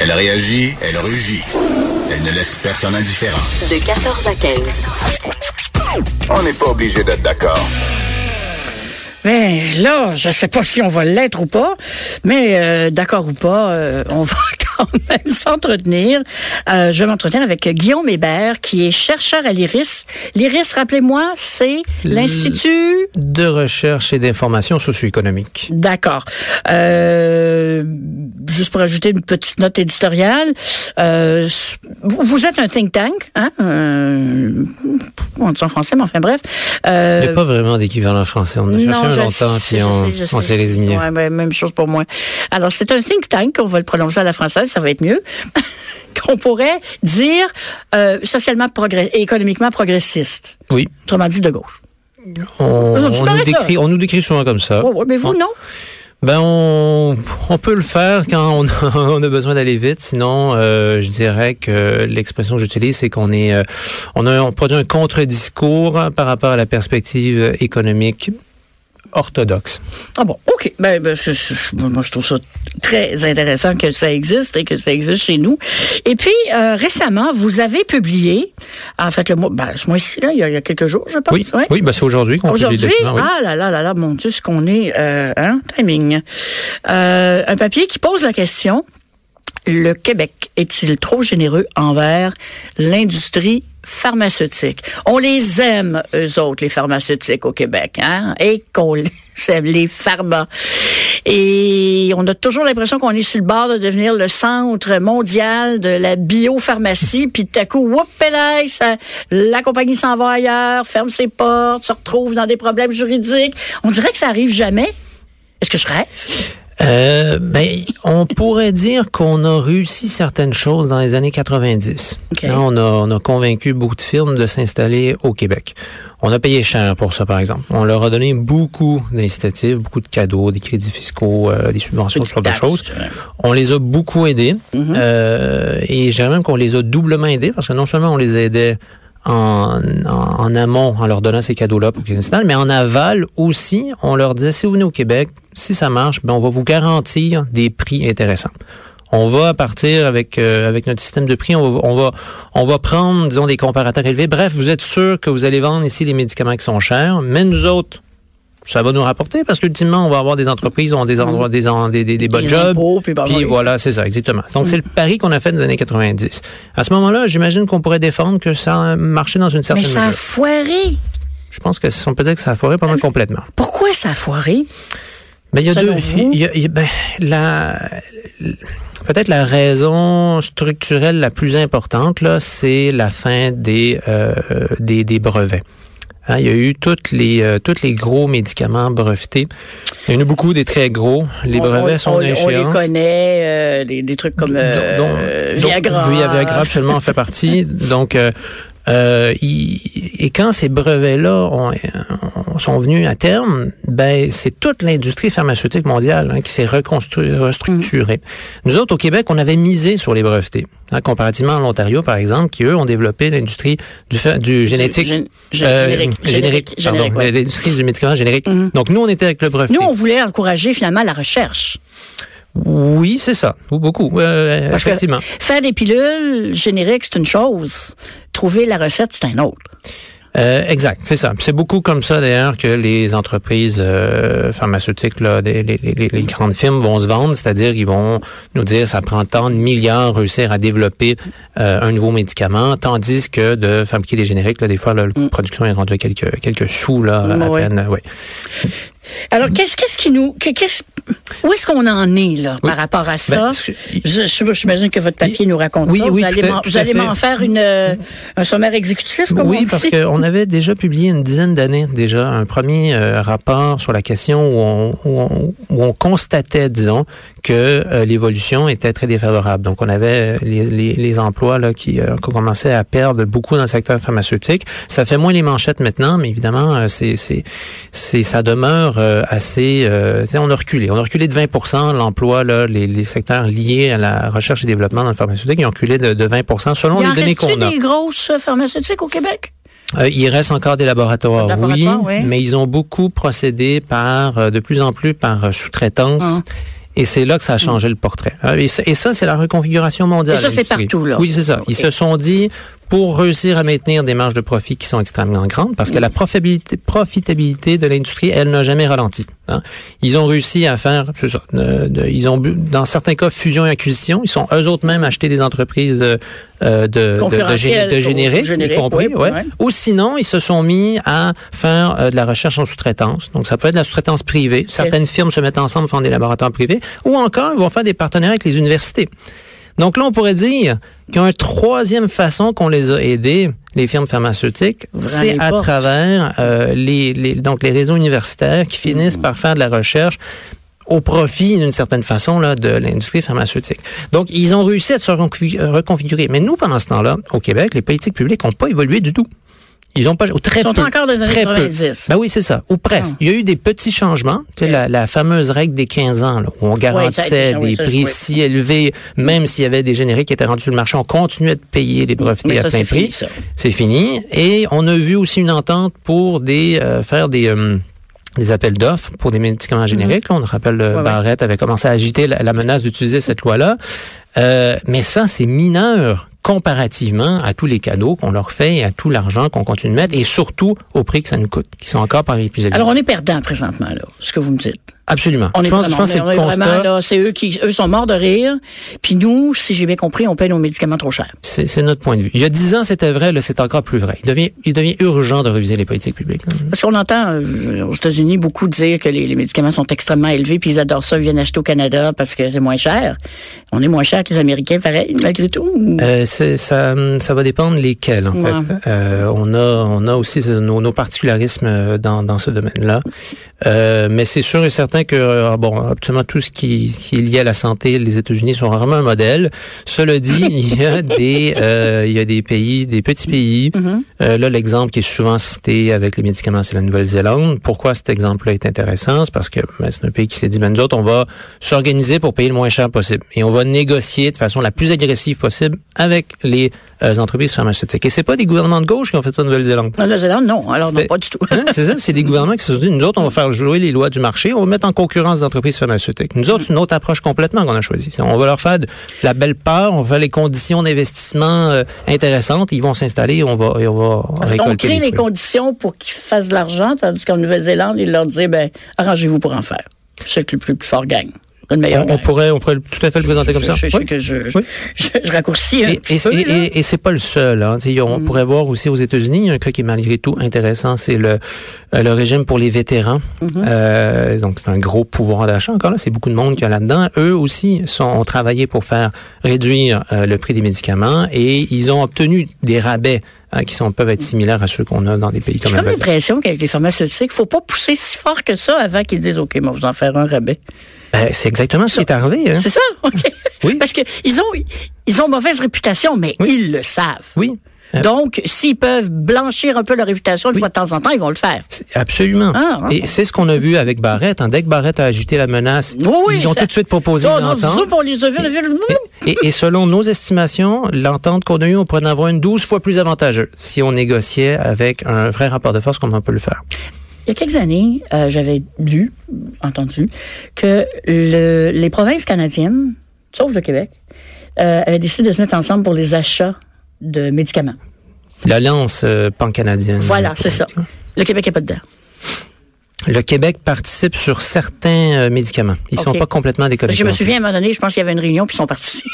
Elle réagit, elle rugit. Elle ne laisse personne indifférent. De 14 à 15. On n'est pas obligé d'être d'accord. Mais là, je sais pas si on va l'être ou pas, mais euh, d'accord ou pas, euh, on va quand même s'entretenir. Euh, je vais m'entretenir avec Guillaume Hébert, qui est chercheur à l'IRIS. L'IRIS, rappelez-moi, c'est l'Institut... de recherche et d'information socio-économique. D'accord. Euh, juste pour ajouter une petite note éditoriale, euh, vous êtes un think tank, hein? Euh, on dit en français, mais enfin bref. Il n'y Euh, a pas vraiment d'équivalent français. On a non, un je longtemps, sais, puis on, sais, on s'est résigné. Ouais, même chose pour moi. Alors, c'est un think tank, on va le prononcer à la française, ça va être mieux, qu'on pourrait dire euh, socialement progrès et économiquement progressiste. Oui, Autrement dit, de gauche. on, nous décrit, on nous décrit souvent comme ça. Ouais, mais vous, On- non? Ben, on, on peut le faire quand on a, on a besoin d'aller vite. Sinon, euh, je dirais que l'expression que j'utilise, c'est qu'on est, euh, on a, on produit un contre-discours par rapport à la perspective économique orthodoxe. Ah bon, OK. Ben, ben, je- je- moi, je trouve ça très intéressant que ça existe et que ça existe chez nous. Et puis, euh, récemment, vous avez publié, en fait, le mois, ben, ce mois-ci, là, il y, a, il y a quelques jours, je pense. Oui, ouais. oui, ben c'est aujourd'hui qu'on publie Aujourd'hui, oui. ah là là là là, mon Dieu, ce qu'on est, euh, hein, timing. Euh, un papier qui pose la question le Québec est-il trop généreux envers l'industrie pharmaceutique? On les aime, eux autres, les pharmaceutiques au Québec, hein? Et qu'on les aime, les pharma. Et on a toujours l'impression qu'on est sur le bord de devenir le centre mondial de la biopharmacie, puis tout à coup, whoop, ça, la compagnie s'en va ailleurs, ferme ses portes, se retrouve dans des problèmes juridiques. On dirait que ça arrive jamais. Est-ce que je rêve? Euh, ben, on pourrait dire qu'on a réussi certaines choses dans les années 90. OK. Hein, on, a, on a convaincu beaucoup de firmes de s'installer au Québec. On a payé cher pour ça, par exemple. On leur a donné beaucoup d'incitatifs, beaucoup de cadeaux, des crédits fiscaux, euh, des subventions, ce genre de choses. On les a beaucoup aidés. Mm-hmm. Euh, et je dirais même qu'on les a doublement aidés parce que non seulement on les aidait en, amont en leur donnant ces cadeaux-là pour qu'ils s'installent, mais en aval aussi, on leur disait si vous venez au Québec, si ça marche, ben on va vous garantir des prix intéressants. On va partir avec euh, avec notre système de prix, on va, on va on va prendre disons des comparateurs élevés. Bref, vous êtes sûr que vous allez vendre ici les médicaments qui sont chers, mais nous autres ça va nous rapporter parce qu'ultimement, on va avoir des entreprises, on a des endroits, des, des, des, des bonnes jobs. impôts, puis bah, oui. voilà, c'est ça, exactement. Donc, c'est le pari qu'on a fait dans les années 90. À ce moment-là, j'imagine qu'on pourrait défendre que ça a marché dans une certaine Mais ça a mesure. foiré. Je pense que on peut dire que ça a foiré pendant complètement. Pourquoi ça a foiré? Mais il y a Selon deux. vous? il y a- il y a- ben, la, peut-être la raison structurelle la plus importante là, c'est la fin des euh, des, des brevets. Hein, il y a eu toutes les euh, tous les gros médicaments brevetés. Il y en a beaucoup des très gros. Les brevets on, sont on, à on les échéance. connaît, euh, des, des trucs comme euh, Viagra. Viagra absolument en fait partie. Donc, euh, euh, il- et quand ces brevets-là ont- ont- sont venus à terme, ben c'est toute l'industrie pharmaceutique mondiale hein, qui s'est restructurée. Nous autres, au Québec, on avait misé sur les brevetés, hein, comparativement à l'Ontario, par exemple, qui eux ont développé l'industrie du, du génétique. gén- gén- euh, générique, générique, pardon, générique, ouais. l'industrie du médicament générique. Donc, nous, on était avec le breveté. Nous, on voulait encourager finalement la recherche. Oui, c'est ça. Ou beaucoup. Euh, effectivement. faire des pilules génériques, c'est une chose. Trouver la recette, c'est un autre. Euh, exact, c'est ça. C'est beaucoup comme ça d'ailleurs que les entreprises euh, pharmaceutiques, là, des- les, les- les- les grandes firmes vont se vendre, c'est-à-dire ils vont nous dire ça prend tant de milliards réussir à développer euh, un nouveau médicament, tandis que de fabriquer des génériques, là, des fois la production est rendue à quelques quelques sous là à Mm, peine. Ouais. Alors, qu'est-ce qu'est-ce qui nous... qu'est-ce- où est-ce qu'on en est, là, Oui. par rapport à ça? Ben, ce- je, j'imagine que votre papier nous raconte Oui, ça. oui, vous allez m'en- faire une, euh, un sommaire exécutif, comme Oui, parce qu'on avait déjà publié une dizaine d'années déjà un premier euh, rapport sur la question où on, où on, où on constatait, disons, que euh, l'évolution était très défavorable. Donc, on avait les, les, les emplois là, qui, commençaient à perdre beaucoup dans le secteur pharmaceutique. Ça fait moins les manchettes maintenant, mais évidemment, c'est, c'est, c'est, ça demeure euh, assez... euh, on a reculé. On a reculé de 20 l'emploi, les, les secteurs liés à la recherche et développement dans le pharmaceutique, ils ont reculé de, de 20 selon Il les données qu'on a. des grosses pharmaceutiques au Québec? Euh, il reste encore des laboratoires, oui, mais ils ont beaucoup procédé par, euh, de plus en plus par euh, sous-traitance. Hum. Et c'est là que ça a changé le portrait. Hein. Et ça, c'est la reconfiguration mondiale. Et ça, c'est partout, là. Oui, c'est ça. Ils se sont dit, pour réussir à maintenir des marges de profit qui sont extrêmement grandes, parce que la profitabilité, profitabilité de l'industrie, elle n'a jamais ralenti. hein. Ils ont réussi à faire, c'est ça, de- ils ont, bu- dans certains cas, fusion et acquisition. Ils sont eux autres même acheté des entreprises euh, de, de, de, génériques, y compris, oui, ouais. ouais. Ou sinon, ils se sont mis à faire euh, de la recherche en sous-traitance. Donc, ça peut être de la sous-traitance privée. Certaines firmes se mettent ensemble, font des laboratoires privés. Ou encore, ils vont faire des partenariats avec les universités. Donc là, on pourrait dire qu'il y a une troisième façon qu'on les a aidés, les firmes pharmaceutiques, c'est à portes. travers euh, les, les, donc les réseaux universitaires qui finissent Mm. par faire de la recherche au profit, d'une certaine façon, là, de l'industrie pharmaceutique. Donc, ils ont réussi à se reconfi- reconfigurer. Mais nous, pendant ce temps-là, au Québec, les politiques publiques n'ont pas évolué du tout. Ils ont pas, ou très Ils sont peu, encore dans les années très peu. 90. Ben oui, c'est ça, ou presque. Ah. Il y a eu des petits changements. Tu sais, la, la fameuse règle des 15 ans, là, où on garantissait des ça, prix si élevés, même s'il y avait des génériques qui étaient rendus sur le marché, on continuait de payer les brevetés à plein prix. C'est fini. Et on a vu aussi une entente pour des euh, faire des euh, des appels d'offres pour des médicaments génériques. Là, on rappelle, euh, Mhm. ouais. Barrett avait commencé à agiter la, la menace d'utiliser cette loi-là. Euh, mais ça, c'est mineur comparativement à tous les cadeaux qu'on leur fait et à tout l'argent qu'on continue de mettre et surtout au prix que ça nous coûte, qui sont encore parmi les plus élevés. Alors, on est perdant présentement, là, ce que vous me dites. Absolument. On je est pense, je vraiment- pense que c'est le constat. c'est eux qui, eux sont morts de rire. Puis nous, si j'ai bien compris, on paye nos médicaments trop cher. C'est notre point de vue. Il y a dix ans, c'était vrai, là, c'est encore plus vrai. Il devient, il devient urgent de réviser les politiques publiques. Parce qu'on entend euh, aux États-Unis beaucoup dire que les, les médicaments sont extrêmement élevés, puis ils adorent ça, ils viennent acheter au Canada parce que c'est moins cher. On est moins cher que les Américains, pareil, malgré tout. Euh, ça, ça va dépendre lesquels, en Ouais. fait. Euh, on a, on a aussi nos, nos particularismes dans, dans ce domaine-là. Mais c'est sûr et certain que, euh, bon, absolument tout ce qui, qui est lié à la santé, les États-Unis sont vraiment un modèle. Cela dit, il y a des, euh, il y a des pays, des petits pays. Mhm. Euh, là, l'exemple qui est souvent cité avec les médicaments, c'est la Nouvelle-Zélande. Pourquoi cet exemple-là est intéressant? C'est parce que ben, c'est un pays qui s'est dit, ben, nous autres, on va s'organiser pour payer le moins cher possible. Et on va négocier de façon la plus agressive possible avec les euh, entreprises pharmaceutiques. Et c'est pas des gouvernements de gauche qui ont fait ça en Nouvelle-Zélande. En Nouvelle-Zélande, non. Alors, non, pas du tout. Hein, c'est ça, c'est des gouvernements qui se sont dit, nous autres, on va faire jouer les lois du marché, on va mettre en concurrence les entreprises pharmaceutiques. Nous autres, c'est une autre approche complètement qu'on a choisie. On va leur faire de la belle part, on va faire les conditions d'investissement euh, intéressantes, ils vont s'installer et on va, et on va on crée les conditions pour qu'ils fassent de l'argent, tandis qu'en Nouvelle-Zélande, ils leur disaient, ben, arrangez-vous pour en faire. C'est que le plus, plus fort gagne. Le meilleur On, pourrait, on pourrait tout à fait le présenter comme ça. Je, Oui. que je, je, Oui. je- je raccourcis un Et, petit et, peu. et, là? et- et c'est pas le seul. Hein. On pourrait voir aussi aux États-Unis un cas qui est malgré tout intéressant, c'est le, euh, le régime pour les vétérans. Euh, donc c'est un gros pouvoir d'achat encore là. C'est beaucoup de monde qui a là-dedans. Eux aussi sont, ont travaillé pour faire réduire euh, le prix des médicaments et ils ont obtenu des rabais hein, qui sont peuvent être similaires à ceux qu'on a dans des pays comme J'ai comme l'impression qu'avec les pharmaceutiques, faut pas pousser si fort que ça avant qu'ils disent, OK, moi, vous en faire un rabais. Ben, c'est exactement ce qui est arrivé. Hein. C'est ça? OK. Oui. Parce que ils ont, ils ont mauvaise réputation, mais Oui. ils le savent. Oui. Euh, Donc, s'ils peuvent blanchir un peu leur réputation une Oui. fois de temps en temps, ils vont le faire. Absolument. Ah, ah. Et c'est ce qu'on a vu avec Barrett. hein. Dès que Barrett a agité la menace, Oui, ils ont tout de suite proposé une entente. on les a. Et, et selon nos estimations, l'entente qu'on a eue, on pourrait en avoir une 12 fois plus avantageuse si on négociait avec un vrai rapport de force comme on peut le faire. Il y a quelques années, euh, j'avais lu, entendu, que le- les provinces canadiennes, sauf le Québec, euh, avaient décidé de se mettre ensemble pour les achats de médicaments. L'Alliance euh, pan-canadienne. Voilà, euh, c'est ça. Le Québec n'est pas dedans. Le Québec participe sur certains euh, médicaments. Ils Ok. sont pas complètement déconnectés. je me souviens à un moment donné, je pense qu'il y avait une réunion, puis ils sont partis.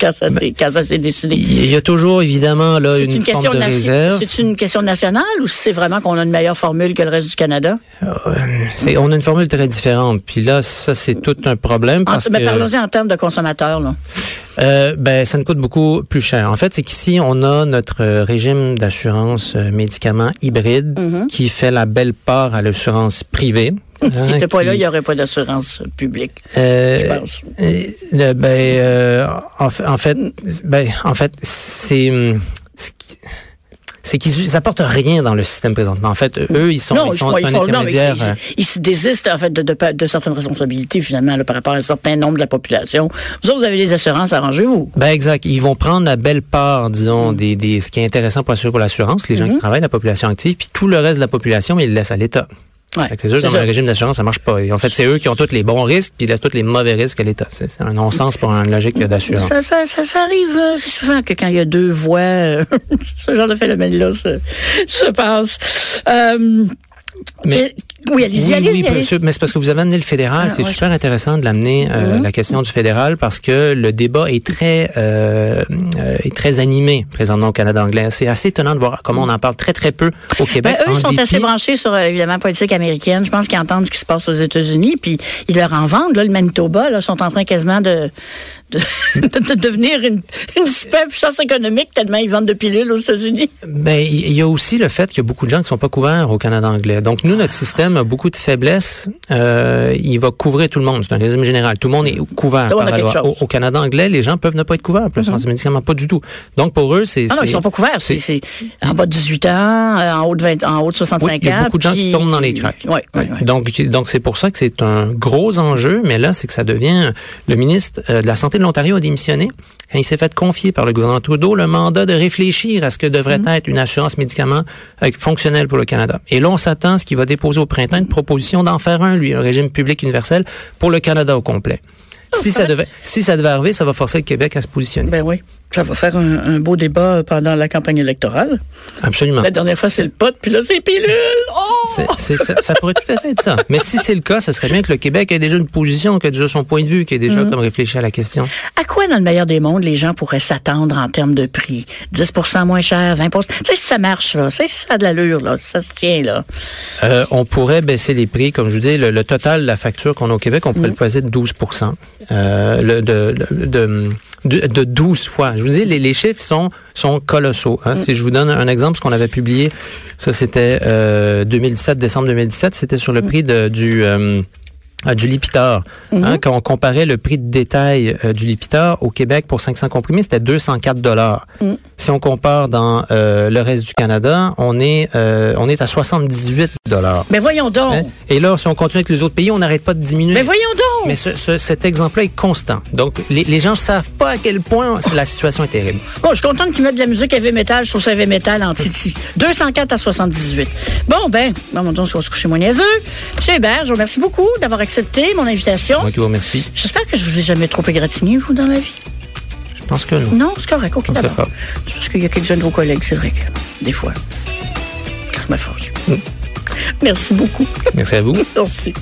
quand ça s'est quand ça s'est décidé. Il y a toujours évidemment là une, une, question forme de réserve. C'est une question nationale ou c'est vraiment qu'on a une meilleure formule que le reste du Canada? C'est- on a une formule très différente. Puis là, ça c'est tout un problème En, parce ben, que Parlons-y en termes de consommateurs. Là. Euh, ben, ça nous coûte beaucoup plus cher. En fait, c'est qu'ici, on a notre régime d'assurance euh, médicaments hybride qui fait la belle part à l'assurance privée. Mhm. S'il hein, n'était pas là, il n'y aurait pas d'assurance publique, euh, je pense. euh, ben, euh, en, fait- en fait, ben, en fait, c'est hum, c'est qu'ils n'apportent rien dans le système présentement. En fait, eux, ils sont, non, ils sont ils, un font, non, mais intermédiaire. ils, euh, ils se désistent en fait de, de, de certaines responsabilités finalement là, par rapport à un certain nombre de la population. Vous autres, vous avez des assurances, arrangez-vous. Ben exact. Ils vont prendre la belle part, disons, Mm. des, des ce qui est intéressant pour assurer pour l'assurance, les gens Mm-hmm. qui travaillent, la population active, puis tout le reste de la population, mais ils le laissent à l'État. Ouais, c'est sûr que dans un régime d'assurance, ça marche pas. en fait, c'est eux qui ont tous les bons risques puis ils laissent tous les mauvais risques à l'État. C'est un non-sens pour une logique d'assurance. Ça, ça, ça, arrive, euh, c'est souvent que quand il y a deux voix, euh, ce genre de phénomène-là se, se passe. Euh, mais, oui, allez-y, allez-y. Oui, mais c'est parce que vous avez amené le fédéral. Ah, c'est super intéressant de l'amener, euh, mm-hmm. la question du fédéral, parce que le débat est très, euh, euh, est très animé présentement au Canada anglais. C'est assez étonnant de voir comment on en parle très, très peu au ben, Québec. eux, ils sont assez branchés sur, évidemment, la politique américaine. Je pense qu'ils entendent ce qui se passe aux États-Unis, puis ils leur en vendent. Là, le Manitoba, là, sont en train quasiment de, de, de, devenir une, une super puissance économique tellement ils vendent de pilules aux États-Unis. Ben, il y a aussi le fait qu'il y a beaucoup de gens qui sont pas couverts au Canada anglais. Donc, nous, notre système a beaucoup de faiblesses. Euh, il va couvrir tout le monde. C'est un régime général. Tout le monde est couvert par la loi. Au, Canada anglais, les gens peuvent ne pas être couverts. Plus, mm médicaments, pas du tout. Donc, pour eux, c'est... Ah non, ils sont pas couverts. C'est en bas de 18 ans, euh, en haut de, 20, en haut de 65 ans. Il y a beaucoup de gens qui tombent dans les cracks. Oui, oui, Donc, donc c'est pour ça que c'est un gros enjeu. Mais là, c'est que ça devient... Le ministre euh, de la Santé de l'Ontario a démissionné quand il s'est fait confier par le gouvernement Trudeau le mandat de réfléchir à ce que devrait mm-hmm. être une assurance médicaments fonctionnelle pour le Canada. Et là, on s'attend à ce qu'il va déposer au printemps une proposition d'en faire un, lui, un régime public universel pour le Canada au complet. Si ça devait, si ça devait arriver, ça va forcer le Québec à se positionner. Ben oui. Ça va faire un, beau débat pendant la campagne électorale. Absolument. La dernière fois, c'est le pot, puis là, c'est pilule. Oh! ça, pourrait tout à fait être ça. Mais si c'est le cas, ce serait bien que le Québec ait déjà une position, qu'il ait déjà son point de vue, qu'il ait déjà mm-hmm. comme réfléchi à la question. À quoi, dans le meilleur des mondes, les gens pourraient s'attendre en termes de prix? 10% moins cher, 20% Tu sais, si ça marche, là, si ça a de l'allure, là, ça se tient, là. Euh, on pourrait baisser les prix. Comme je vous dis, le, total de la facture qu'on a au Québec, on pourrait mm. le poser de 12 euh, le, de, de, de, de 12 fois. Je vous dis, les, les chiffres sont, sont colossaux. Hein. Mm. Si je vous donne un exemple, ce qu'on avait publié, ça c'était euh, 2017, décembre 2017, c'était sur le mm. prix de, du... Euh, du Lipitor. Hein, mm-hmm. quand on comparait le prix de détail euh, du Lipitor au Québec pour 500 comprimés, c'était 204 dollars. Mm. Si on compare dans euh, le reste du Canada, on est euh, on est à 78 dollars. Mais voyons donc. Hein? Et là, si on continue avec les autres pays, on n'arrête pas de diminuer. Mais voyons donc. Mais ce, cet exemple-là est constant. Donc les, les gens savent pas à quel point la situation est terrible. Bon, je suis contente qu'ils mettent de la musique heavy metal. Je trouve ça heavy metal en Titi. 204 à 78. Bon ben, bon, on va se coucher moins niaiseux. Monsieur Hébert, je vous remercie beaucoup d'avoir accepté mon invitation. Moi qui vous remercie. J'espère que je vous ai jamais trop égratigné vous dans la vie. Je pense que non. Non, c'est correct. OK, d'abord. Parce qu'il y a quelques-uns de vos collègues, c'est vrai que des fois, je me force. Mm. Merci beaucoup. Merci à vous. Merci.